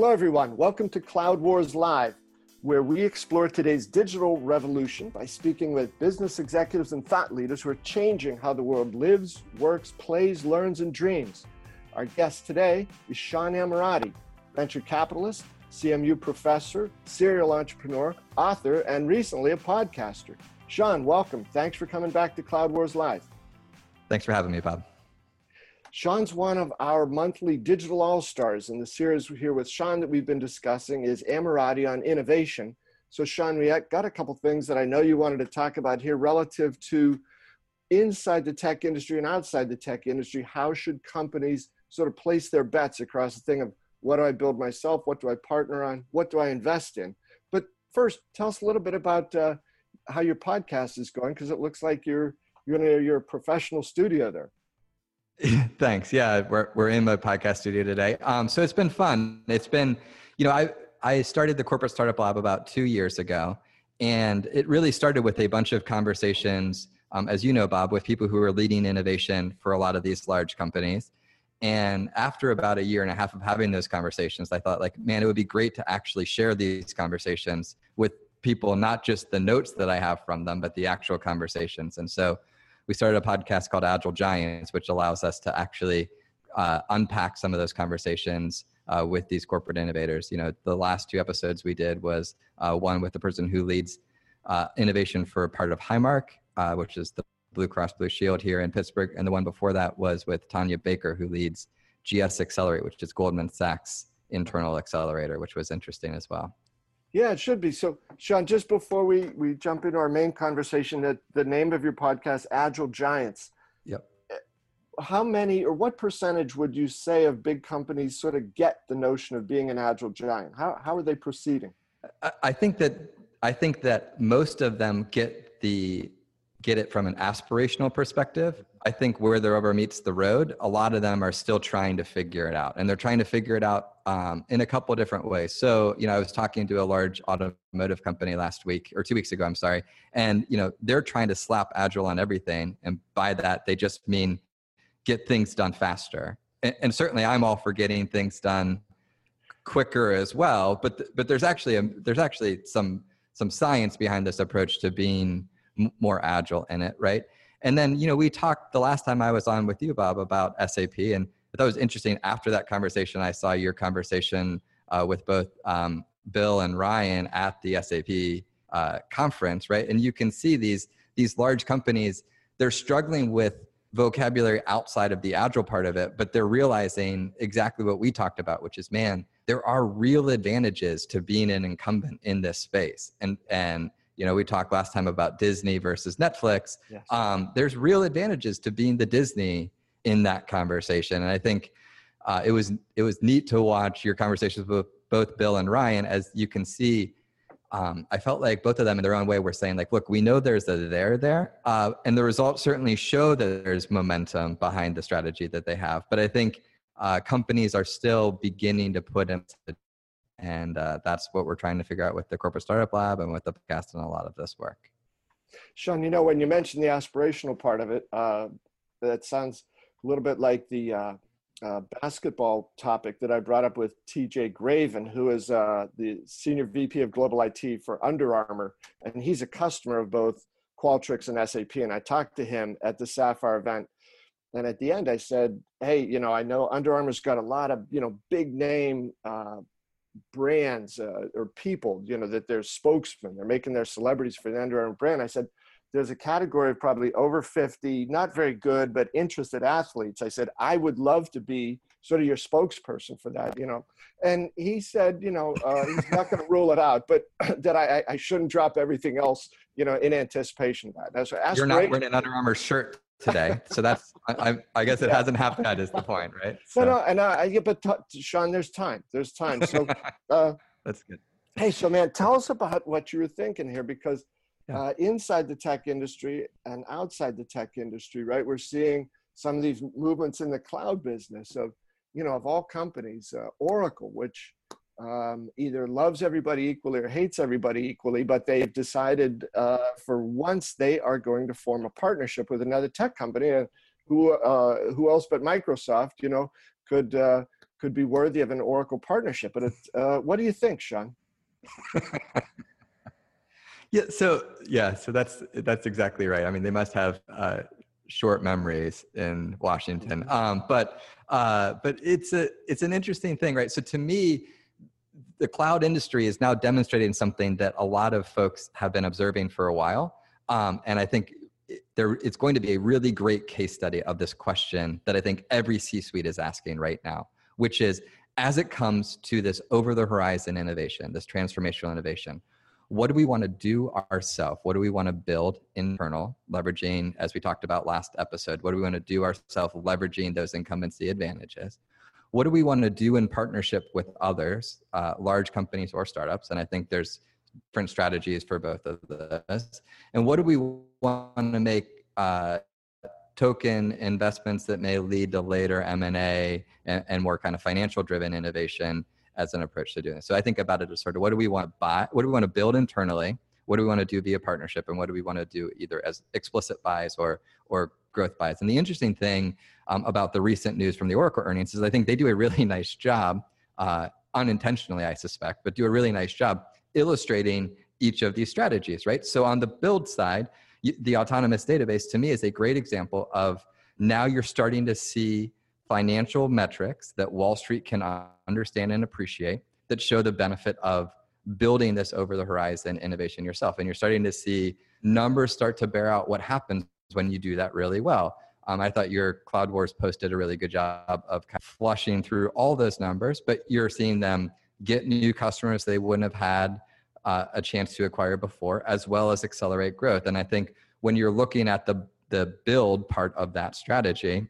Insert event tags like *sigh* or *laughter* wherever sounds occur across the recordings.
Hello, everyone. Welcome to Cloud Wars Live, where we explore today's digital revolution by speaking with business executives and thought leaders who are changing how the world lives, works, plays, learns, and dreams. Our guest today is Sean Ammirati, venture capitalist, CMU professor, serial entrepreneur, author, and recently a podcaster. Sean, welcome. Thanks for coming back to Cloud Wars Live. Thanks for having me, Bob. Sean's one of our monthly digital all stars, and the series here with Sean that we've been discussing is Ammirati on innovation. So, Sean, we got a couple things that I know you wanted to talk about here relative to inside the tech industry and outside the tech industry. How should companies sort of place their bets across the thing of what do I build myself? What do I partner on? What do I invest in? But first, tell us a little bit about uh, how your podcast is going because it looks like you're you're in a, you're a professional studio there. *laughs* Thanks. Yeah, we're we're in the podcast studio today. Um, so it's been fun. It's been, you know, I I started the corporate startup lab about two years ago, and it really started with a bunch of conversations, um, as you know, Bob, with people who are leading innovation for a lot of these large companies. And after about a year and a half of having those conversations, I thought, like, man, it would be great to actually share these conversations with people, not just the notes that I have from them, but the actual conversations. And so we started a podcast called Agile Giants, which allows us to actually uh, unpack some of those conversations uh, with these corporate innovators. You know, the last two episodes we did was uh, one with the person who leads uh, innovation for part of Highmark, uh, which is the Blue Cross Blue Shield here in Pittsburgh, and the one before that was with Tanya Baker, who leads GS Accelerate, which is Goldman Sachs internal accelerator, which was interesting as well. Yeah, it should be. So, Sean, just before we, we jump into our main conversation, that the name of your podcast, Agile Giants. Yep. How many or what percentage would you say of big companies sort of get the notion of being an agile giant? How, how are they proceeding? I think that I think that most of them get the get it from an aspirational perspective. I think where the rubber meets the road, a lot of them are still trying to figure it out, and they're trying to figure it out um, in a couple different ways. So, you know, I was talking to a large automotive company last week or two weeks ago. I'm sorry, and you know, they're trying to slap agile on everything, and by that they just mean get things done faster. And, and certainly, I'm all for getting things done quicker as well. But th- but there's actually a, there's actually some some science behind this approach to being more agile in it, right? And then, you know, we talked the last time I was on with you, Bob, about SAP, and that was interesting. After that conversation, I saw your conversation uh, with both um, Bill and Ryan at the SAP uh, conference, right? And you can see these these large companies they're struggling with vocabulary outside of the agile part of it, but they're realizing exactly what we talked about, which is, man, there are real advantages to being an incumbent in this space, and and you know we talked last time about disney versus netflix. Yes. um, there's real advantages to being the disney in that conversation. And i think uh, it was it was neat to watch your conversations with both bill and ryan as you can see um, i felt like both of them in their own way were saying like look we know there's a there there uh, and the results certainly show that there's momentum behind the strategy that they have. But i think uh, companies are still beginning to put into and uh, that's what we're trying to figure out with the corporate startup lab and with the podcast and a lot of this work. Sean you know when you mentioned the aspirational part of it uh, that sounds a little bit like the uh, uh basketball topic that i brought up with tj graven who is uh, the senior vp of global it for under armour and he's a customer of both qualtrics and sap and i talked to him at the sapphire event and at the end i said hey you know i know under armour's got a lot of you know big name uh, brands uh, or people, you know, that they're spokesmen, they're making their celebrities for the Under Armour brand. I said, there's a category of probably over 50, not very good, but interested athletes. I said, I would love to be sort of your spokesperson for that, you know. And he said, you know, uh, he's not going to rule it out, but *clears throat* that I, I shouldn't drop everything else, you know, in anticipation of that. That's You're not wearing an Under Armour shirt today. So that's, I, I guess it yeah. hasn't happened yet is the point, right? *laughs* So. No, no, and I, yeah, but t- Sean, there's time. There's time. So *laughs* uh, that's good. Hey, so man, tell us about what you were thinking here because yeah. uh, inside the tech industry and outside the tech industry, right, we're seeing some of these movements in the cloud business of, you know, of all companies, uh, Oracle, which um, either loves everybody equally or hates everybody equally, but they've decided uh, for once they are going to form a partnership with another tech company. And who, uh, who else but Microsoft, you know, could, uh, could be worthy of an Oracle partnership. But uh, what do you think, Sean? *laughs* yeah. So yeah. So that's that's exactly right. I mean, they must have uh, short memories in Washington. Mm-hmm. Um, but uh, but it's a it's an interesting thing, right? So to me, the cloud industry is now demonstrating something that a lot of folks have been observing for a while, um, and I think there it's going to be a really great case study of this question that I think every C-suite is asking right now, which is as it comes to this over the horizon innovation, this transformational innovation, what do we want to do ourselves? What do we want to build internal, leveraging, as we talked about last episode, what do we want to do ourselves, leveraging those incumbency advantages? What do we want to do in partnership with others, uh, large companies or startups? And I think there's different strategies for both of those. And what do we want to make uh, token investments that may lead to later M&A and, and more kind of financial driven innovation as an approach to doing this. So I think about it as sort of what do we want to buy, what do we want to build internally, what do we want to do via partnership, and what do we want to do either as explicit buys or or growth buys. And the interesting thing um, about the recent news from the Oracle earnings is I think they do a really *laughs* nice job, uh, unintentionally I suspect, but do a really nice job illustrating each of these strategies, right? So on the build side, the autonomous database to me is a great example of now you're starting to see financial metrics that Wall Street can understand and appreciate that show the benefit of building this over the horizon innovation yourself. And you're starting to see numbers start to bear out what happens when you do that really well. Um, I thought your Cloud Wars post did a really good job of kind of flushing through all those numbers, but you're seeing them get new customers they wouldn't have had uh, a chance to acquire before, as well as accelerate growth. And I think when you're looking at the the build part of that strategy,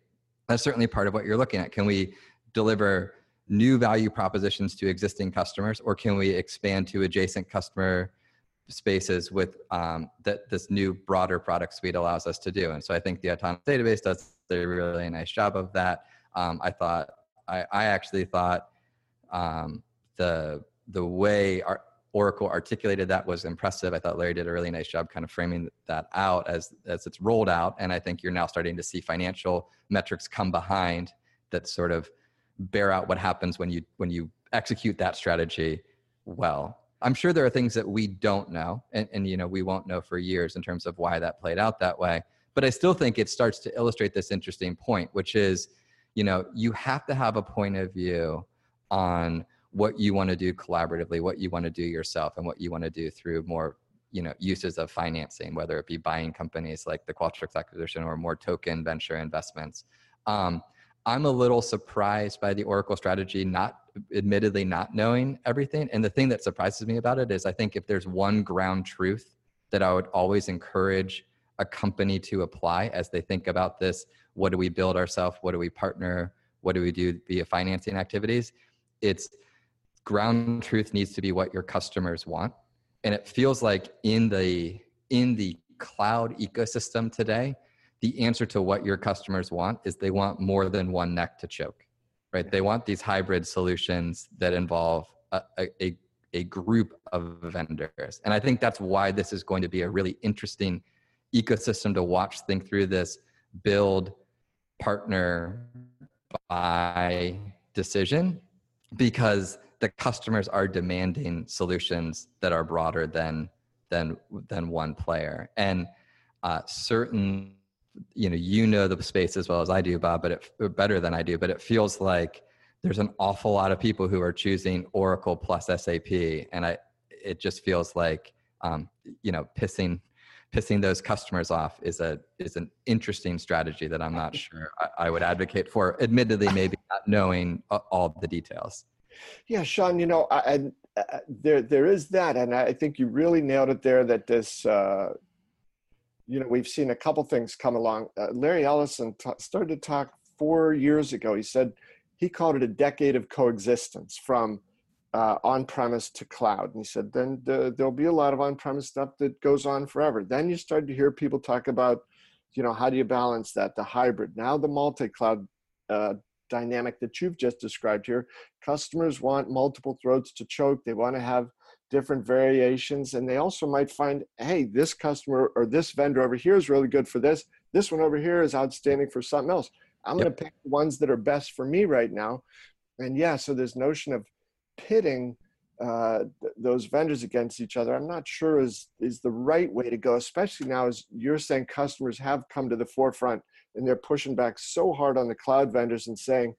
that's certainly part of what you're looking at. Can we deliver new value propositions to existing customers, or can we expand to adjacent customer spaces with um, that this new broader product suite allows us to do? And so I think the autonomous database does a really nice job of that. Um, I thought I, I actually thought um, the the way our Oracle articulated that was impressive. I thought Larry did a really nice job kind of framing that out as as it's rolled out, and I think you're now starting to see financial metrics come behind that sort of bear out what happens when you when you execute that strategy well. I'm sure there are things that we don't know, and, and you know we won't know for years in terms of why that played out that way. But I still think it starts to illustrate this interesting point, which is, you know, you have to have a point of view on what you want to do collaboratively, what you want to do yourself, and what you want to do through more you know uses of financing, whether it be buying companies like the Qualtrics acquisition or more token venture investments. Um, I'm a little surprised by the Oracle strategy, not admittedly not knowing everything. And the thing that surprises me about it is I think if there's one ground truth that I would always encourage a company to apply as they think about this what do we build ourselves? What do we partner? What do we do via financing activities? It's ground truth needs to be what your customers want and it feels like in the in the cloud ecosystem today the answer to what your customers want is they want more than one neck to choke right? They want these hybrid solutions that involve a, a, a group of vendors. And i think that's why this is going to be a really interesting ecosystem to watch think through this build partner buy decision because the customers are demanding solutions that are broader than than than one player. And uh, certain you know you know the space as well as i do bob but it better than i do but it feels like there's an awful lot of people who are choosing oracle plus sap and i it just feels like um, you know pissing pissing those customers off is a is an interesting strategy that i'm not sure I, I would advocate for admittedly maybe not knowing all the details yeah, Sean, you know, I, I, there there is that, and I think you really nailed it there. That this, uh, you know, we've seen a couple things come along. Uh, Larry Ellison t- started to talk four years ago. He said he called it a decade of coexistence from uh, on-premise to cloud. And he said then the, there'll be a lot of on-premise stuff that goes on forever. Then you start to hear people talk about, you know, how do you balance that? The hybrid. Now the multi-cloud uh, dynamic that you've just described here. Customers want multiple throats to choke. They want to have different variations. And they also might find, hey, this customer or this vendor over here is really good for this. This one over here is outstanding for something else. I'm yep. going to pick the ones that are best for me right now. and yeah, so this notion of pitting uh, th- those vendors against each other, I'm not sure is is the right way to go. Especially now, as you're saying, customers have come to the forefront and they're pushing back so hard on the cloud vendors and saying,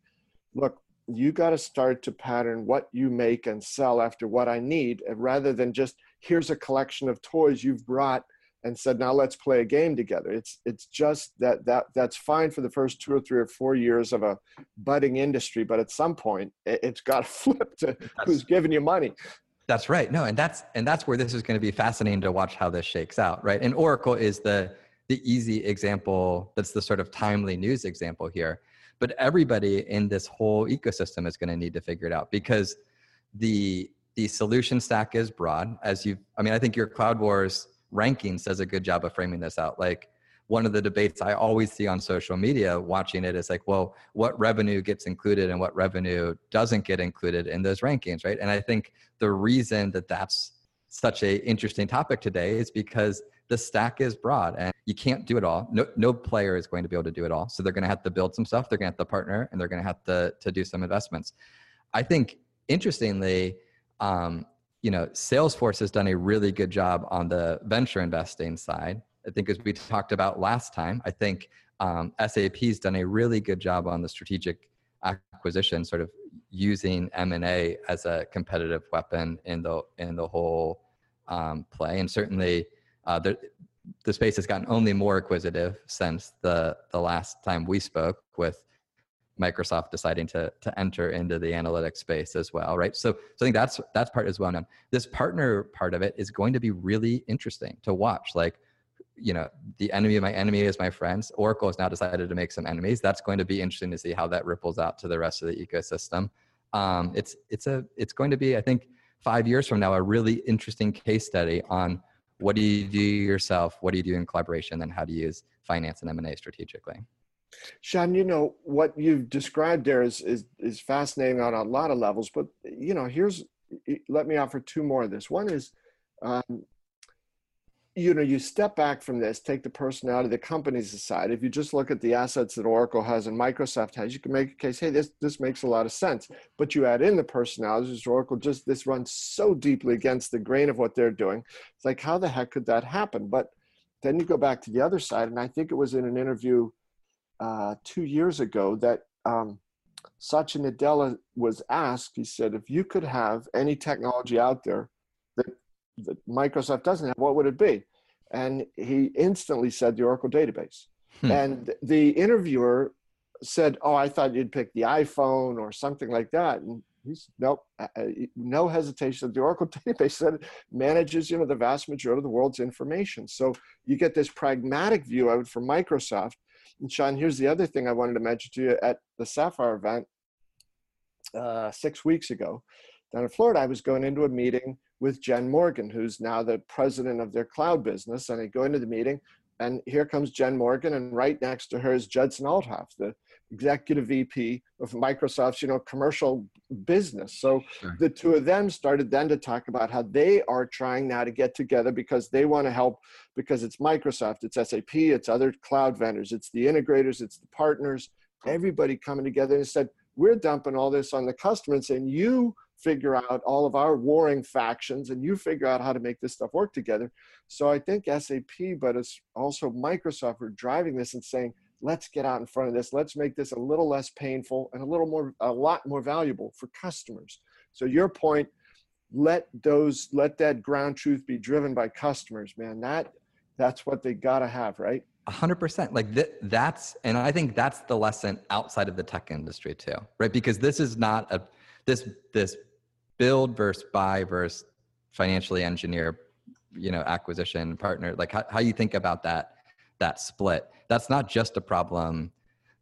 "Look, you got to start to pattern what you make and sell after what I need, rather than just here's a collection of toys you've brought." and said now let's play a game together. It's it's just that that that's fine for the first two or three or four years of a budding industry but at some point it, has got to flip to that's, who's giving you money. That's right. No and that's and that's where this is going to be fascinating to watch how this shakes out right? And oracle is the the easy example that's the sort of timely news example here but everybody in this whole ecosystem is going to need to figure it out because the the solution stack is broad as you i mean i think your cloud wars rankings does a good job of framing this out. Like one of the debates I always see on social media watching it is like, well, what revenue gets included and what revenue doesn't get included in those rankings, right? And I think the reason that that's such a interesting topic today is because the stack is broad and you can't do it all. No, no player is going to be able to do it all. So they're going to have to build some stuff. They're going to have to partner and they're going to have to, to do some investments. I think interestingly, um, you know, Salesforce has done a really good job on the venture investing side. I think as we talked about last time, I think um, SAP's done a really good job on the strategic acquisition, sort of using M&A as a competitive weapon in the in the whole um, play. And certainly, uh, the space has gotten only more acquisitive since the the last time we spoke with Microsoft deciding to to enter into the analytics space as well, right? So, so I think that's that's part as well. Now, this partner part of it is going to be really interesting to watch. Like, you know, the enemy of my enemy is my friends. Oracle has now decided to make some enemies. That's going to be interesting to see how that ripples out to the rest of the ecosystem. Um, it's it's a it's going to be, I think, five years from now, a really interesting case study on what do you do yourself, what do you do in collaboration, and how do you use finance and M and A strategically. Sean, you know what you've described there is, is is fascinating on a lot of levels. But you know, here's let me offer two more of this. One is, um, you know, you step back from this, take the personality of the companies aside. If you just look at the assets that Oracle has and Microsoft has, you can make a case, hey, this this makes a lot of sense. But you add in the personalities, Oracle just this runs so deeply against the grain of what they're doing. It's like, how the heck could that happen? But then you go back to the other side, and I think it was in an interview uh, two years ago that um, Satya Nadella was asked, he said, if you could have any technology out there that, that Microsoft doesn't have, what would it be? And he instantly said the Oracle database. Hmm. And the interviewer said, oh, I thought you'd pick the iPhone or something like that. And he's nope, uh, uh, no hesitation. The Oracle *laughs* database said manages, you know, the vast majority of the world's information. So you get this pragmatic view of it from Microsoft and Sean, here's the other thing I wanted to mention to you at the Sapphire event uh, six weeks ago down in Florida. I was going into a meeting with Jen Morgan, who's now the president of their cloud business. And I go into the meeting, and here comes Jen Morgan, and right next to her is Judson Althoff, the executive VP of Microsoft's, you know, commercial business. So sure. the two of them started then to talk about how they are trying now to get together because they want to help because it's Microsoft, it's SAP, it's other cloud vendors, it's the integrators, it's the partners, everybody coming together and said, we're dumping all this on the customer and saying, you figure out all of our warring factions and you figure out how to make this stuff work together. So I think SAP, but it's also Microsoft are driving this and saying, let's get out in front of this. Let's make this a little less painful and a little more, a lot more valuable for customers. So your point, let those, let that ground truth be driven by customers, man. That, that's what they got to have, right? A hundred percent. Like th- that's, and I think that's the lesson outside of the tech industry too, right? Because this is not a, this, this build versus buy versus financially engineer, you know, acquisition partner, like how, how you think about that, that split? That's not just a problem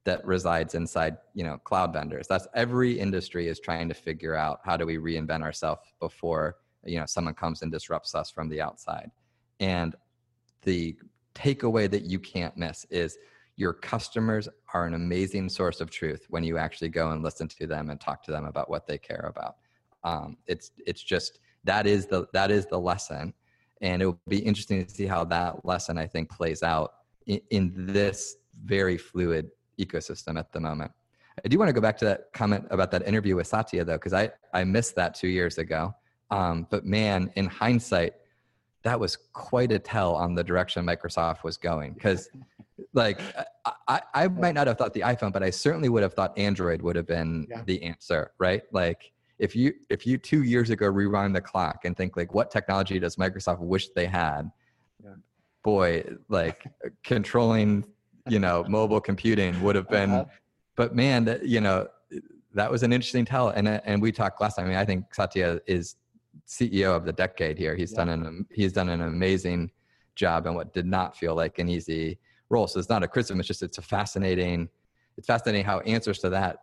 that resides inside you know cloud vendors. That's every industry is trying to figure out how do we reinvent ourselves before you know someone comes and disrupts us from the outside. And the takeaway that you can't miss is your customers are an amazing source of truth when you actually go and listen to them and talk to them about what they care about um, it's it's just that is the that is the lesson and it will be interesting to see how that lesson i think plays out in, in this very fluid ecosystem at the moment. I do want to go back to that comment about that interview with Satya though, because I I missed that two years ago. Um, but man, in hindsight, that was quite a tell on the direction Microsoft was going. Because like I, I might not have thought the iPhone, but I certainly would have thought Android would have been yeah. the answer, right? Like if you if you two years ago rewind the clock and think like what technology does Microsoft wish they had? Yeah. Boy, like *laughs* controlling, you know, mobile computing would have been. Uh-huh. But man, that you know, that was an interesting tell. And and we talked last time. I mean, I think Satya is CEO of the decade here. He's yeah. done an he's done an amazing job in what did not feel like an easy role. So it's not a criticism. It's just it's a fascinating. It's fascinating how answers to that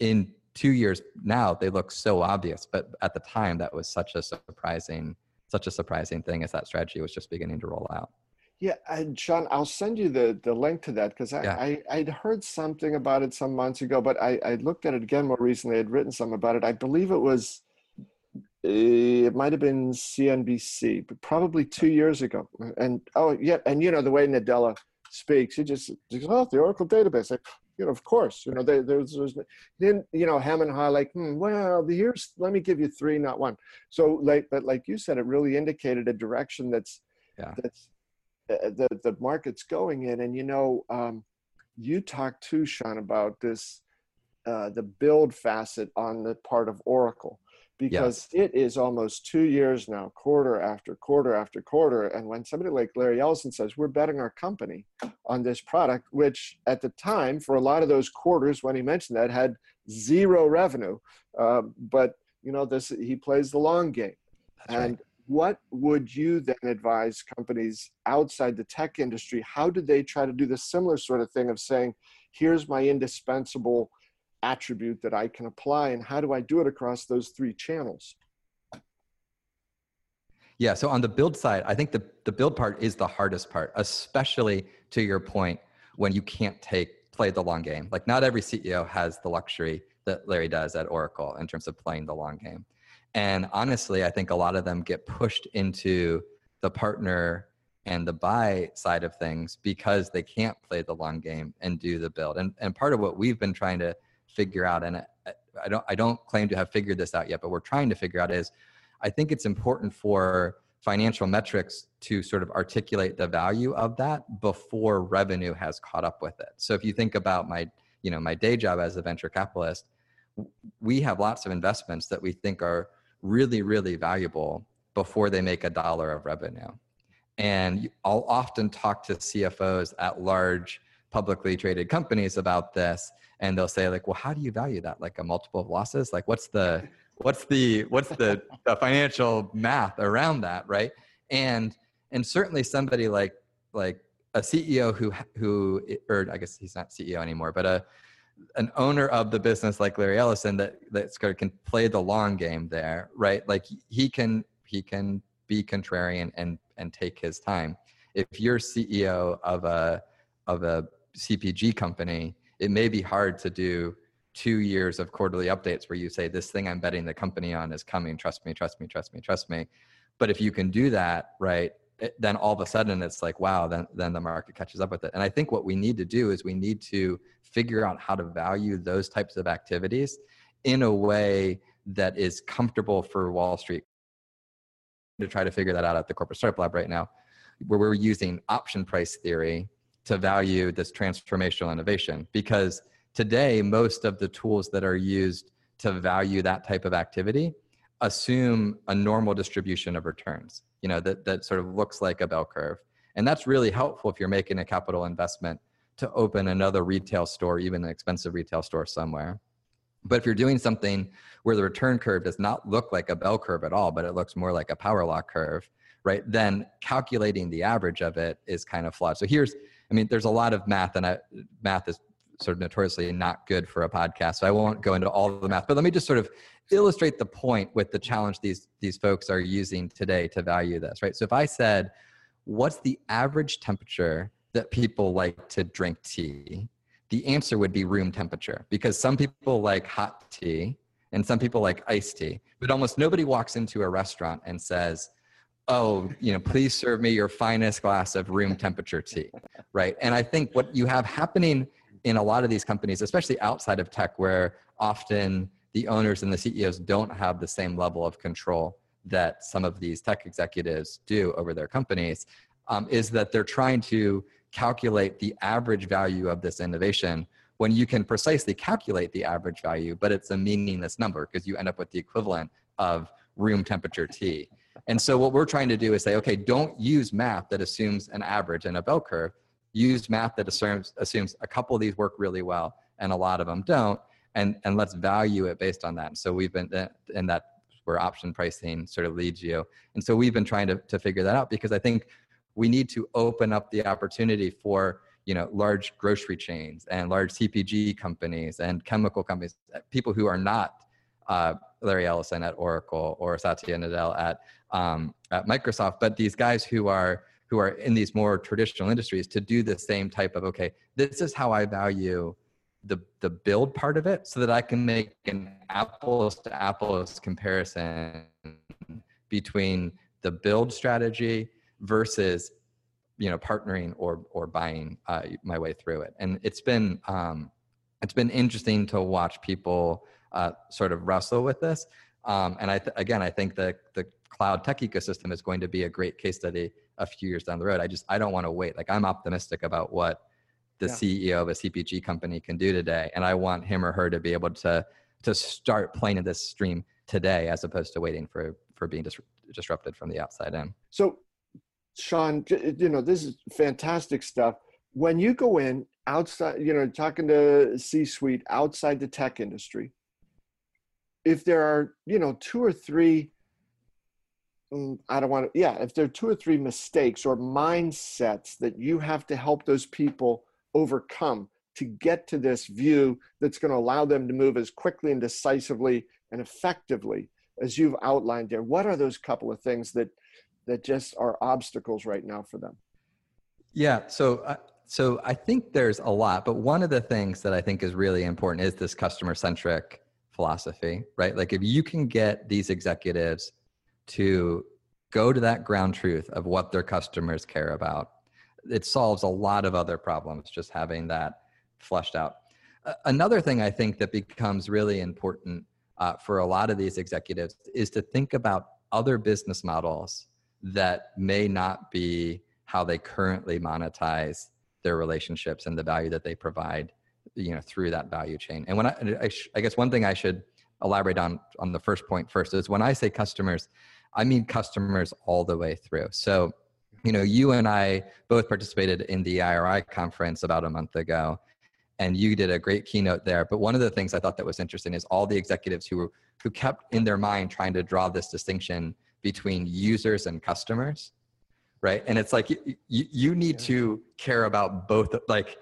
in two years now they look so obvious, but at the time that was such a surprising such a surprising thing as that strategy was just beginning to roll out. Yeah, and Sean, I'll send you the the link to that because I, yeah. I I'd heard something about it some months ago, but I I looked at it again more recently. I'd written some about it. I believe it was eh, it might have been CNBC, but probably two years ago. And oh yeah, and you know the way Nadella speaks, he just, he goes, oh, the Oracle database. Like, you know, of course, you know, they, there's, there's, then you know, Ham and Ha like, hmm, well, here's, let me give you three, not one. So like, but like you said, it really indicated a direction that's, yeah. that's uh, the the market's going in. And you know, um, you talked too, Sean, about this, uh, the build facet on the part of Oracle because it is almost two years now, quarter after quarter after quarter. And when somebody like Larry Ellison says, we're betting our company on this product, which at the time, for a lot of those quarters when he mentioned that, had zero revenue. Uh, but, you know, this he plays the long game. That's and right. what would you then advise companies outside the tech industry? How do they try to do the similar sort of thing of saying, here's my indispensable attribute that I can apply and how do I do it across those three channels? Yeah, so on the build side, I think the, the build part is the hardest part, especially to your point when you can't take play the long game. Like not every CEO has the luxury that Larry does at Oracle in terms of playing the long game. And honestly, I think a lot of them get pushed into the partner and the buy side of things because they can't play the long game and do the build. And and part of what we've been trying to figure out and uh, I don't I don't claim to have figured this out yet but we're trying to figure out is I think it's important for financial metrics to sort of articulate the value of that before revenue has caught up with it. So if you think about my you know my day job as a venture capitalist we have lots of investments that we think are really really valuable before they make a dollar of revenue. And I'll often talk to CFOs at large publicly traded companies about this and they'll say like well how do you value that? Like a multiple of losses? Like what's the *laughs* what's the what's the, the financial math around that right? And and certainly somebody like like a ceo who who or i guess he's not ceo anymore but a an owner of the business like larry ellison that that's can play the long game there right? Like he can he can be contrarian and and take his time. If you're ceo of a of a cpg company it may be hard to do two years of quarterly updates where you say this thing i'm betting the company on is coming. Trust me trust me trust me trust me. But if you can do that right it, then all of a sudden it's like wow then then the market catches up with it. And i think what we need to do is we need to figure out how to value those types of activities in a way that is comfortable for wall street to try to figure that out at the corporate startup lab right now where we're using option price theory to value this transformational innovation. Because today most of the tools that are used to value that type of activity assume a normal distribution of returns you know that, that sort of looks like a bell curve. And that's really helpful if you're making a capital investment to open another retail store even an expensive retail store somewhere. But if you're doing something where the return curve does not look like a bell curve at all but it looks more like a power law curve right then calculating the average of it is kind of flawed. So here's I mean, there's a lot of math, and I, math is sort of notoriously not good for a podcast. So I won't go into all the math, but let me just sort of illustrate the point with the challenge these these folks are using today to value this, right? So if I said, what's the average temperature that people like to drink tea? The answer would be room temperature because some people like hot tea and some people like iced tea, but almost nobody walks into a restaurant and says, oh, you know, please serve me your finest glass of room temperature tea, right? And I think what you have happening in a lot of these companies, especially outside of tech, where often the owners and the CEOs don't have the same level of control that some of these tech executives do over their companies, um, is that they're trying to calculate the average value of this innovation when you can precisely calculate the average value, but it's a meaningless number because you end up with the equivalent of room temperature tea. And so what we're trying to do is say, okay, don't use math that assumes an average and a bell curve. Use math that assumes, assumes a couple of these work really well and a lot of them don't. And, and let's value it based on that. And so we've been, and that where option pricing sort of leads you. And so we've been trying to, to figure that out because I think we need to open up the opportunity for you know large grocery chains and large CPG companies and chemical companies, people who are not uh, Larry Ellison at Oracle or Satya Nadella at, um, at Microsoft, but these guys who are who are in these more traditional industries to do the same type of okay, this is how I value the the build part of it, so that I can make an apples to apples comparison between the build strategy versus you know partnering or or buying uh, my way through it. And it's been um, it's been interesting to watch people uh, sort of wrestle with this um, and i th- again i think that the cloud tech ecosystem is going to be a great case study a few years down the road i just i don't want to wait like i'm optimistic about what the yeah. ceo of a cpg company can do today and i want him or her to be able to to start playing in this stream today as opposed to waiting for for being dis- disrupted from the outside in so Sean, you know, this is fantastic stuff. When you go in outside, you know, talking to C suite outside the tech industry, if there are, you know, two or three, mm, I don't want to, yeah, if there are two or three mistakes or mindsets that you have to help those people overcome to get to this view that's going to allow them to move as quickly and decisively and effectively as you've outlined there, what are those couple of things that that just are obstacles right now for them? Yeah. So, uh, so I think there's a lot, but one of the things that I think is really important is this customer centric philosophy, right? Like if you can get these executives to go to that ground truth of what their customers care about, it solves a lot of other problems just having that fleshed out. Another thing I think that becomes really important uh, for a lot of these executives is to think about other business models that may not be how they currently monetize their relationships and the value that they provide you know through that value chain. And when i I, sh- I, guess one thing i should elaborate on on the first point first is when i say customers i mean customers all the way through. So you know you and i both participated in the iri conference about a month ago and you did a great keynote there. But one of the things i thought that was interesting is all the executives who who kept in their mind trying to draw this distinction between users and customers right? And it's like you, you need to care about both like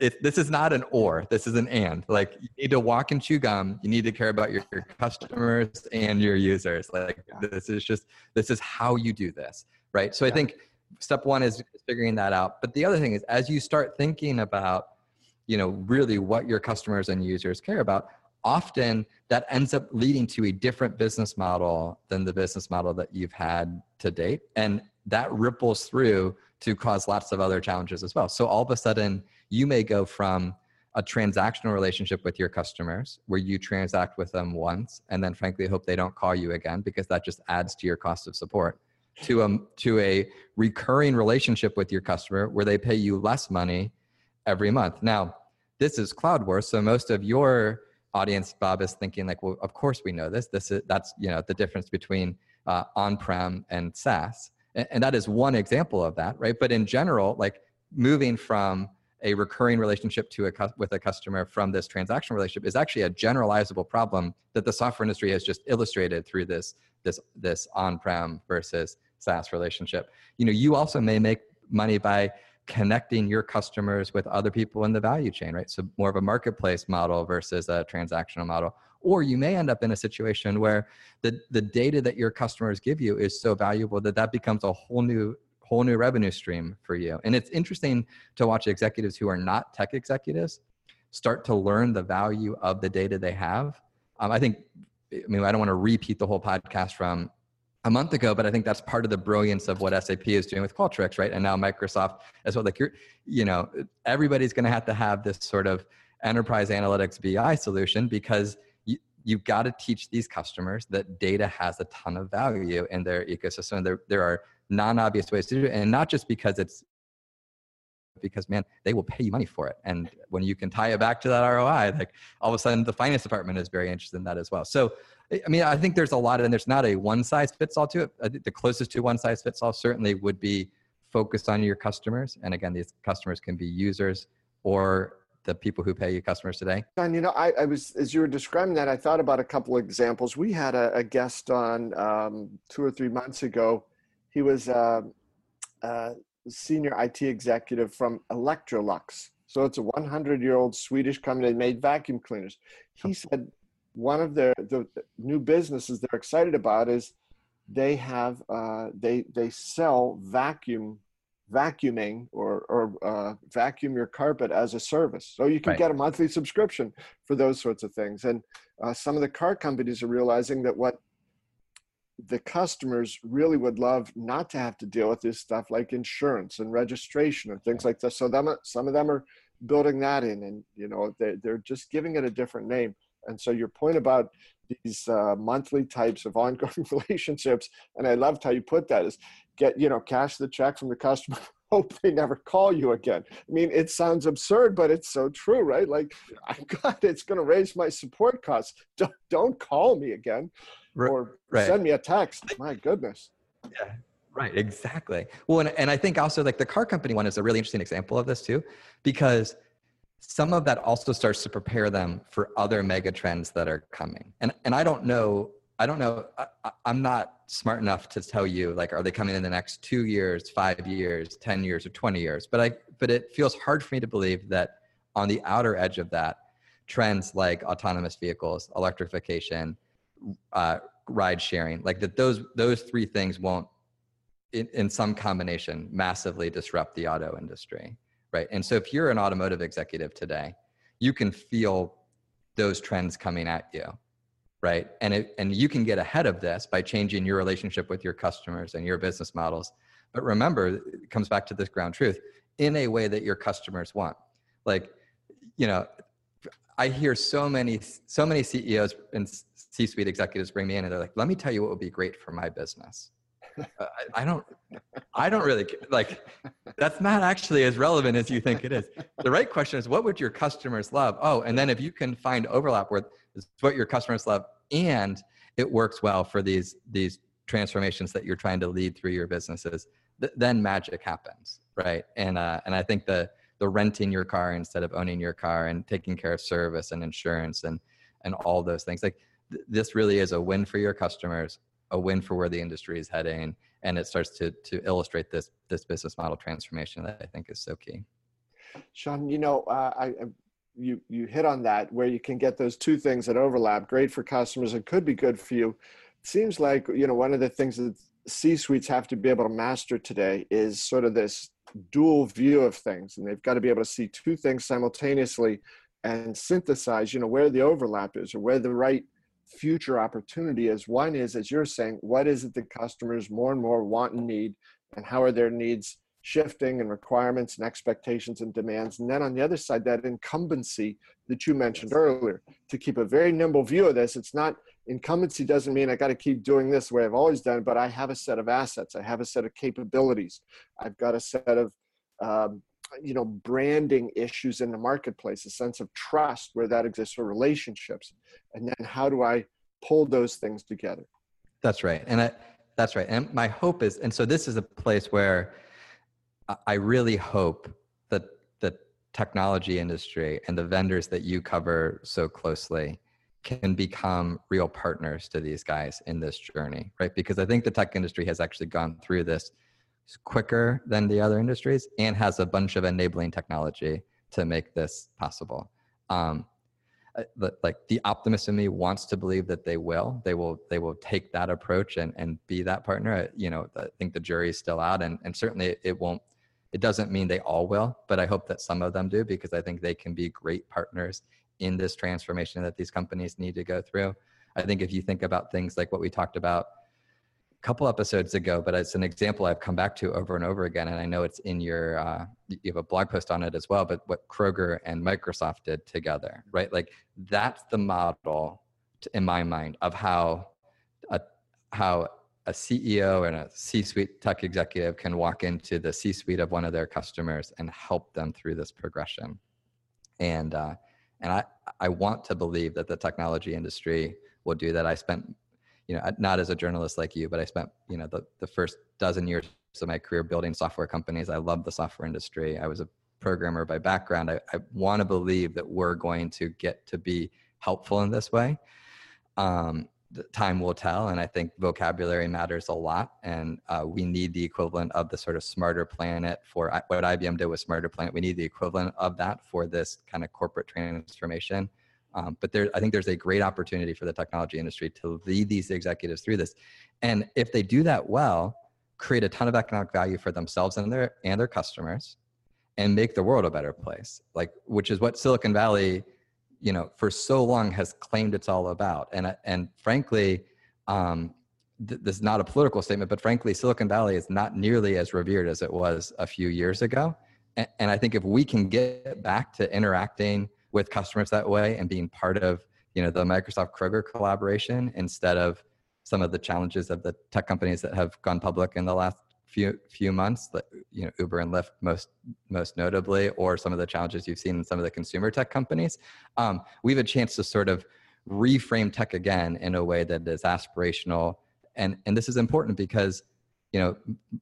it, this is not an or this is an and. Like you need to walk and chew gum. You need to care about your, your customers and your users. Like yeah. this is just this is how you do this right? So yeah. i think step one is figuring that out. But the other thing is as you start thinking about you know really what your customers and users care about often that ends up leading to a different business model than the business model that you've had to date. And that ripples through to cause lots of other challenges as well. So all of a sudden, you may go from a transactional relationship with your customers where you transact with them once and then frankly hope they don't call you again because that just adds to your cost of support to a, to a recurring relationship with your customer where they pay you less money every month. Now, this is cloud CloudWars, so most of your audience bob is thinking like well of course we know this this is that's you know the difference between uh, on-prem and saas and, that is one example of that right but in general like moving from a recurring relationship to a with a customer from this transaction relationship is actually a generalizable problem that the software industry has just illustrated through this this this on-prem versus SaaS relationship. You know, you also may make money by connecting your customers with other people in the value chain, right? So more of a marketplace model versus a transactional model. Or you may end up in a situation where the, the data that your customers give you is so valuable that that becomes a whole new whole new revenue stream for you. And it's interesting to watch executives who are not tech executives start to learn the value of the data they have. Um, I think, I mean, I don't want to repeat the whole podcast from a month ago, but I think that's part of the brilliance of what SAP is doing with Qualtrics, right? And now Microsoft as well. Like you're, you know, everybody's going to have to have this sort of enterprise analytics BI solution because you've got to teach these customers that data has a ton of value in their ecosystem. There, there are non-obvious ways to do it, and not just because it's because man, they will pay you money for it. And when you can tie it back to that ROI, like all of a sudden the finance department is very interested in that as well. So I mean, I think there's a lot, and there's not a one size fits all to it. The closest to one size fits all certainly would be focused on your customers. And again, these customers can be users or the people who pay you customers today. And you know, I, I was as you were describing that, I thought about a couple of examples. We had a, a guest on um, two or three months ago. He was a, uh, senior IT executive from Electrolux. So it's a 100 year old Swedish company that made vacuum cleaners. He said one of their the new businesses they're excited about is they have uh, they they sell vacuum vacuuming or or uh, vacuum your carpet as a service. So you can right. get a monthly subscription for those sorts of things. And uh, some of the car companies are realizing that what the customers really would love not to have to deal with this stuff like insurance and registration and things like this so them some of them are building that in and you know they, they're just giving it a different name. And so your point about these uh, monthly types of ongoing *laughs* relationships, and I loved how you put that is get, you know, cash the check from the customer, *laughs* hope they never call you again. I mean, it sounds absurd, but it's so true, right? Like, I *laughs* got it's going to raise my support costs. Don't, don't call me again or right. send me a text. My goodness. Yeah. Right, exactly. Well, and, and I think also like the car company one is a really interesting example of this too, because some of that also starts to prepare them for other mega trends that are coming. And and I don't know, I don't know, I, am not smart enough to tell you like are they coming in the next two years, five years, ten years, or twenty years. But I but it feels hard for me to believe that on the outer edge of that, trends like autonomous vehicles, electrification, uh, ride sharing, like that those those three things won't in, in some combination massively disrupt the auto industry right? And so if you're an automotive executive today, you can feel those trends coming at you, right? And it, and you can get ahead of this by changing your relationship with your customers and your business models. But remember, it comes back to this ground truth in a way that your customers want. Like, you know, I hear so many so many CEOs and C-suite executives bring me in and they're like, "Let me tell you what would be great for my business." I, don't I don't really like that's not actually as relevant as you think it is. The right question is what would your customers love? Oh, and then if you can find overlap with what your customers love and it works well for these these transformations that you're trying to lead through your businesses, th- then magic happens, right? And uh, and I think the the renting your car instead of owning your car and taking care of service and insurance and and all those things like th- this really is a win for your customers a win for where the industry is heading and it starts to to illustrate this this business model transformation that i think is so key. Sean you know uh, I, you you hit on that where you can get those two things that overlap great for customers and could be good for you. It seems like you know one of the things that c suites have to be able to master today is sort of this dual view of things and they've got to be able to see two things simultaneously and synthesize you know where the overlap is or where the right future opportunity is one is as you're saying what is it that customers more and more want and need and how are their needs shifting and requirements and expectations and demands? And then on the other side that incumbency that you mentioned earlier to keep a very nimble view of this it's not incumbency doesn't mean i got to keep doing this the way i've always done but i have a set of assets i have a set of capabilities i've got a set of um, you know branding issues in the marketplace a sense of trust where that exists for relationships. And then how do i pull those things together? That's right. And I, that's right. And my hope is and so this is a place where i really hope that the technology industry and the vendors that you cover so closely can become real partners to these guys in this journey right? Because i think the tech industry has actually gone through this quicker than the other industries and has a bunch of enabling technology to make this possible. Um, uh, like the optimist in me wants to believe that they will. They will they will take that approach and and be that partner. You know i think the jury is still out and and certainly it won't it doesn't mean they all will but i hope that some of them do because i think they can be great partners in this transformation that these companies need to go through. I think if you think about things like what we talked about couple episodes ago, but it's an example I've come back to over and over again. And I know it's in your, uh, you have a blog post on it as well, but what Kroger and Microsoft did together, right? Like that's the model to, in my mind of how a, how a CEO and a C-suite tech executive can walk into the C-suite of one of their customers and help them through this progression. And, uh, and I, I want to believe that the technology industry will do that. I spent you know, not as a journalist like you, but I spent, you know, the, the first dozen years of my career building software companies. I love the software industry. I was a programmer by background. I, I want to believe that we're going to get to be helpful in this way. Um, time will tell, and I think vocabulary matters a lot. And uh, we need the equivalent of the sort of smarter planet for what IBM did with Smarter Planet. We need the equivalent of that for this kind of corporate transformation. Um, but there, I think there's a great opportunity for the technology industry to lead these executives through this. And if they do that well, create a ton of economic value for themselves and their and their customers, and make the world a better place. Like, which is what Silicon Valley, you know, for so long has claimed it's all about. And and frankly, um, th- this is not a political statement, but frankly, Silicon Valley is not nearly as revered as it was a few years ago. And, and I think if we can get back to interacting with customers that way and being part of you know the Microsoft Kroger collaboration instead of some of the challenges of the tech companies that have gone public in the last few few months, you know Uber and Lyft most most notably, or some of the challenges you've seen in some of the consumer tech companies. Um, we have a chance to sort of reframe tech again in a way that is aspirational, and and this is important because you know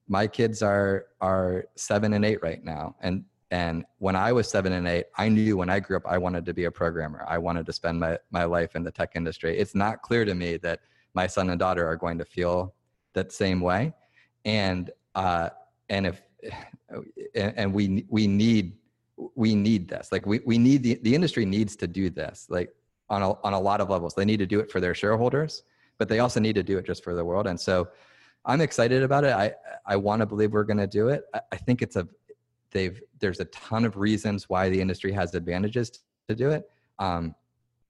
my kids are are seven and eight right now, and and when I was seven and eight, I knew when I grew up, I wanted to be a programmer. I wanted to spend my, my life in the tech industry. It's not clear to me that my son and daughter are going to feel that same way. And, uh, and if, *sighs* and we, we need, we need this, like we, we need the, the industry needs to do this, like on a, on a lot of levels. They need to do it for their shareholders, but they also need to do it just for the world. And so I'm excited about it. I, I want to believe we're going to do it. I, I think it's a, they've there's a ton of reasons why the industry has advantages to do it. Um,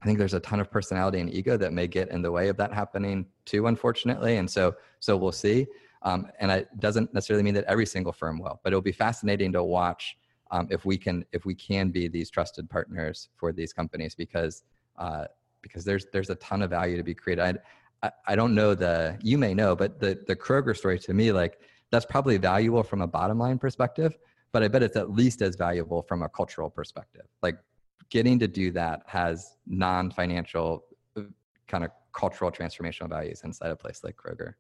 i think there's a ton of personality and ego that may get in the way of that happening too unfortunately and so so we'll see. Um, and it doesn't necessarily mean that every single firm will but it'll be fascinating to watch um, if we can if we can be these trusted partners for these companies because uh, because there's there's a ton of value to be created. I, I don't know the you may know but the the kroger story to me like that's probably valuable from a bottom line perspective but I bet it's at least as valuable from a cultural perspective. Like getting to do that has non financial uh, kind of cultural transformational values inside a place like Kroger.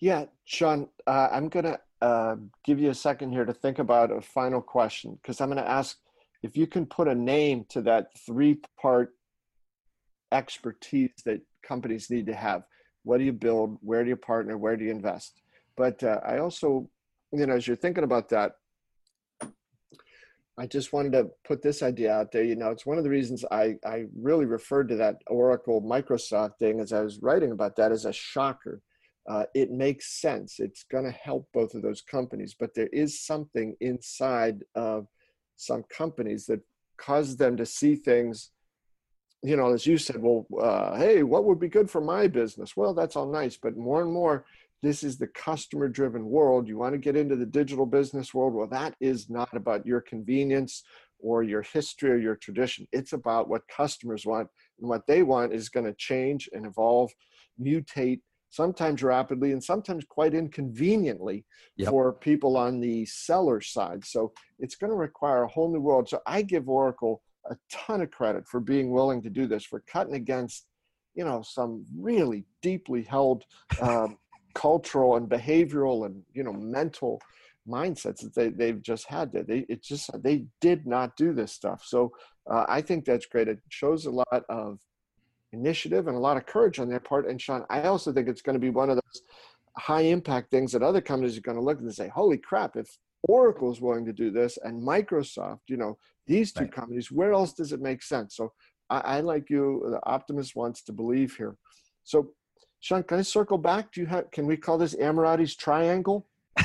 Yeah, Sean, uh, I'm going to uh, give you a second here to think about a final question because I'm going to ask if you can put a name to that three part expertise that companies need to have. What do you build? Where do you partner? Where do you invest? But uh, I also you know, as you're thinking about that, I just wanted to put this idea out there. You know, it's one of the reasons I, I really referred to that Oracle Microsoft thing as I was writing about that as a shocker. Uh, it makes sense. It's going to help both of those companies, but there is something inside of some companies that causes them to see things. You know, as you said, well, uh, hey, what would be good for my business? Well, that's all nice, but more and more, this is the customer driven world. You want to get into the digital business world. Well, that is not about your convenience or your history or your tradition. It's about what customers want. And what they want is going to change and evolve, mutate, sometimes rapidly and sometimes quite inconveniently yep. for people on the seller side. So it's going to require a whole new world. So I give Oracle a ton of credit for being willing to do this, for cutting against you know some really deeply held um, cultural and behavioral and you know mental mindsets that they, they've just had that they it just they did not do this stuff. So uh, i think that's great. It shows a lot of initiative and a lot of courage on their part. And sean i also think it's going to be one of those high impact things that other companies are going to look at and say holy crap if oracle is willing to do this and microsoft you know these two right. companies where else does it make sense? So I, I like you the optimist wants to believe here. So Sean, can I circle back? Do you have? Can we call this Ammirati's triangle? *laughs*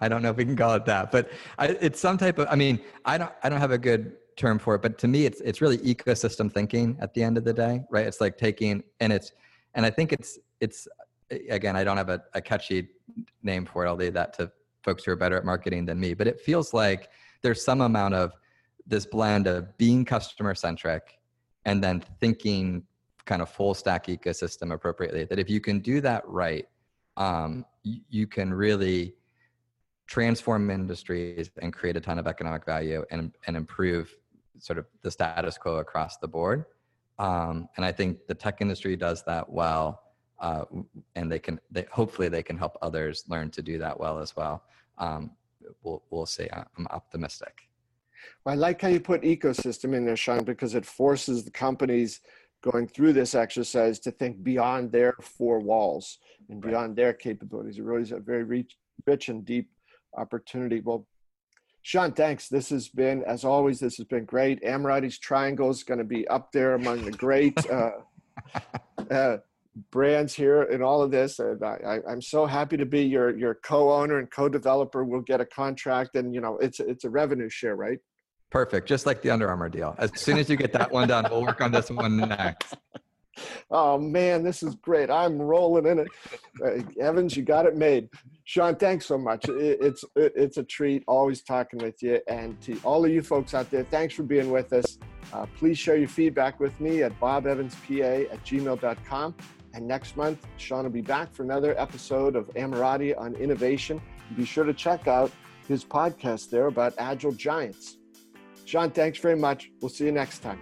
I don't know if we can call it that, but I, it's some type of. I mean, I don't. I don't have a good term for it, but to me, it's it's really ecosystem thinking. At the end of the day, right? It's like taking and it's and I think it's it's again, I don't have a, a catchy name for it. I'll leave that to folks who are better at marketing than me. But it feels like there's some amount of this blend of being customer centric and then thinking kind of full stack ecosystem appropriately. That if you can do that right, um, you, you can really transform industries and create a ton of economic value and, and improve sort of the status quo across the board. Um, and I think the tech industry does that well. Uh, and they can, they, hopefully they can help others learn to do that well as well. Um, we'll, we'll see. I'm optimistic. I like how you put ecosystem in there, Sean, because it forces the companies going through this exercise to think beyond their four walls and beyond their capabilities. It really is a very rich, rich and deep opportunity. Well, Sean, thanks. This has been, as always, this has been great. Ammirati's Triangle is going to be up there among the great *laughs* uh, uh, brands here in all of this. And I, am so happy to be your your co-owner and co-developer. We'll get a contract, and you know, it's it's a revenue share, right? Perfect. Just like the Under Armour deal. As soon as you get that one done, we'll work on this one next. Oh man, this is great. I'm rolling in it. Uh, Evans, you got it made. Sean, thanks so much. It, it's it, it's a treat always talking with you. And to all of you folks out there, thanks for being with us. Uh, please share your feedback with me at bobevanspa at gmail.com. And next month, Sean will be back for another episode of Ammirati on innovation. Be sure to check out his podcast there about agile giants. Sean, thanks very much. We'll see you next time.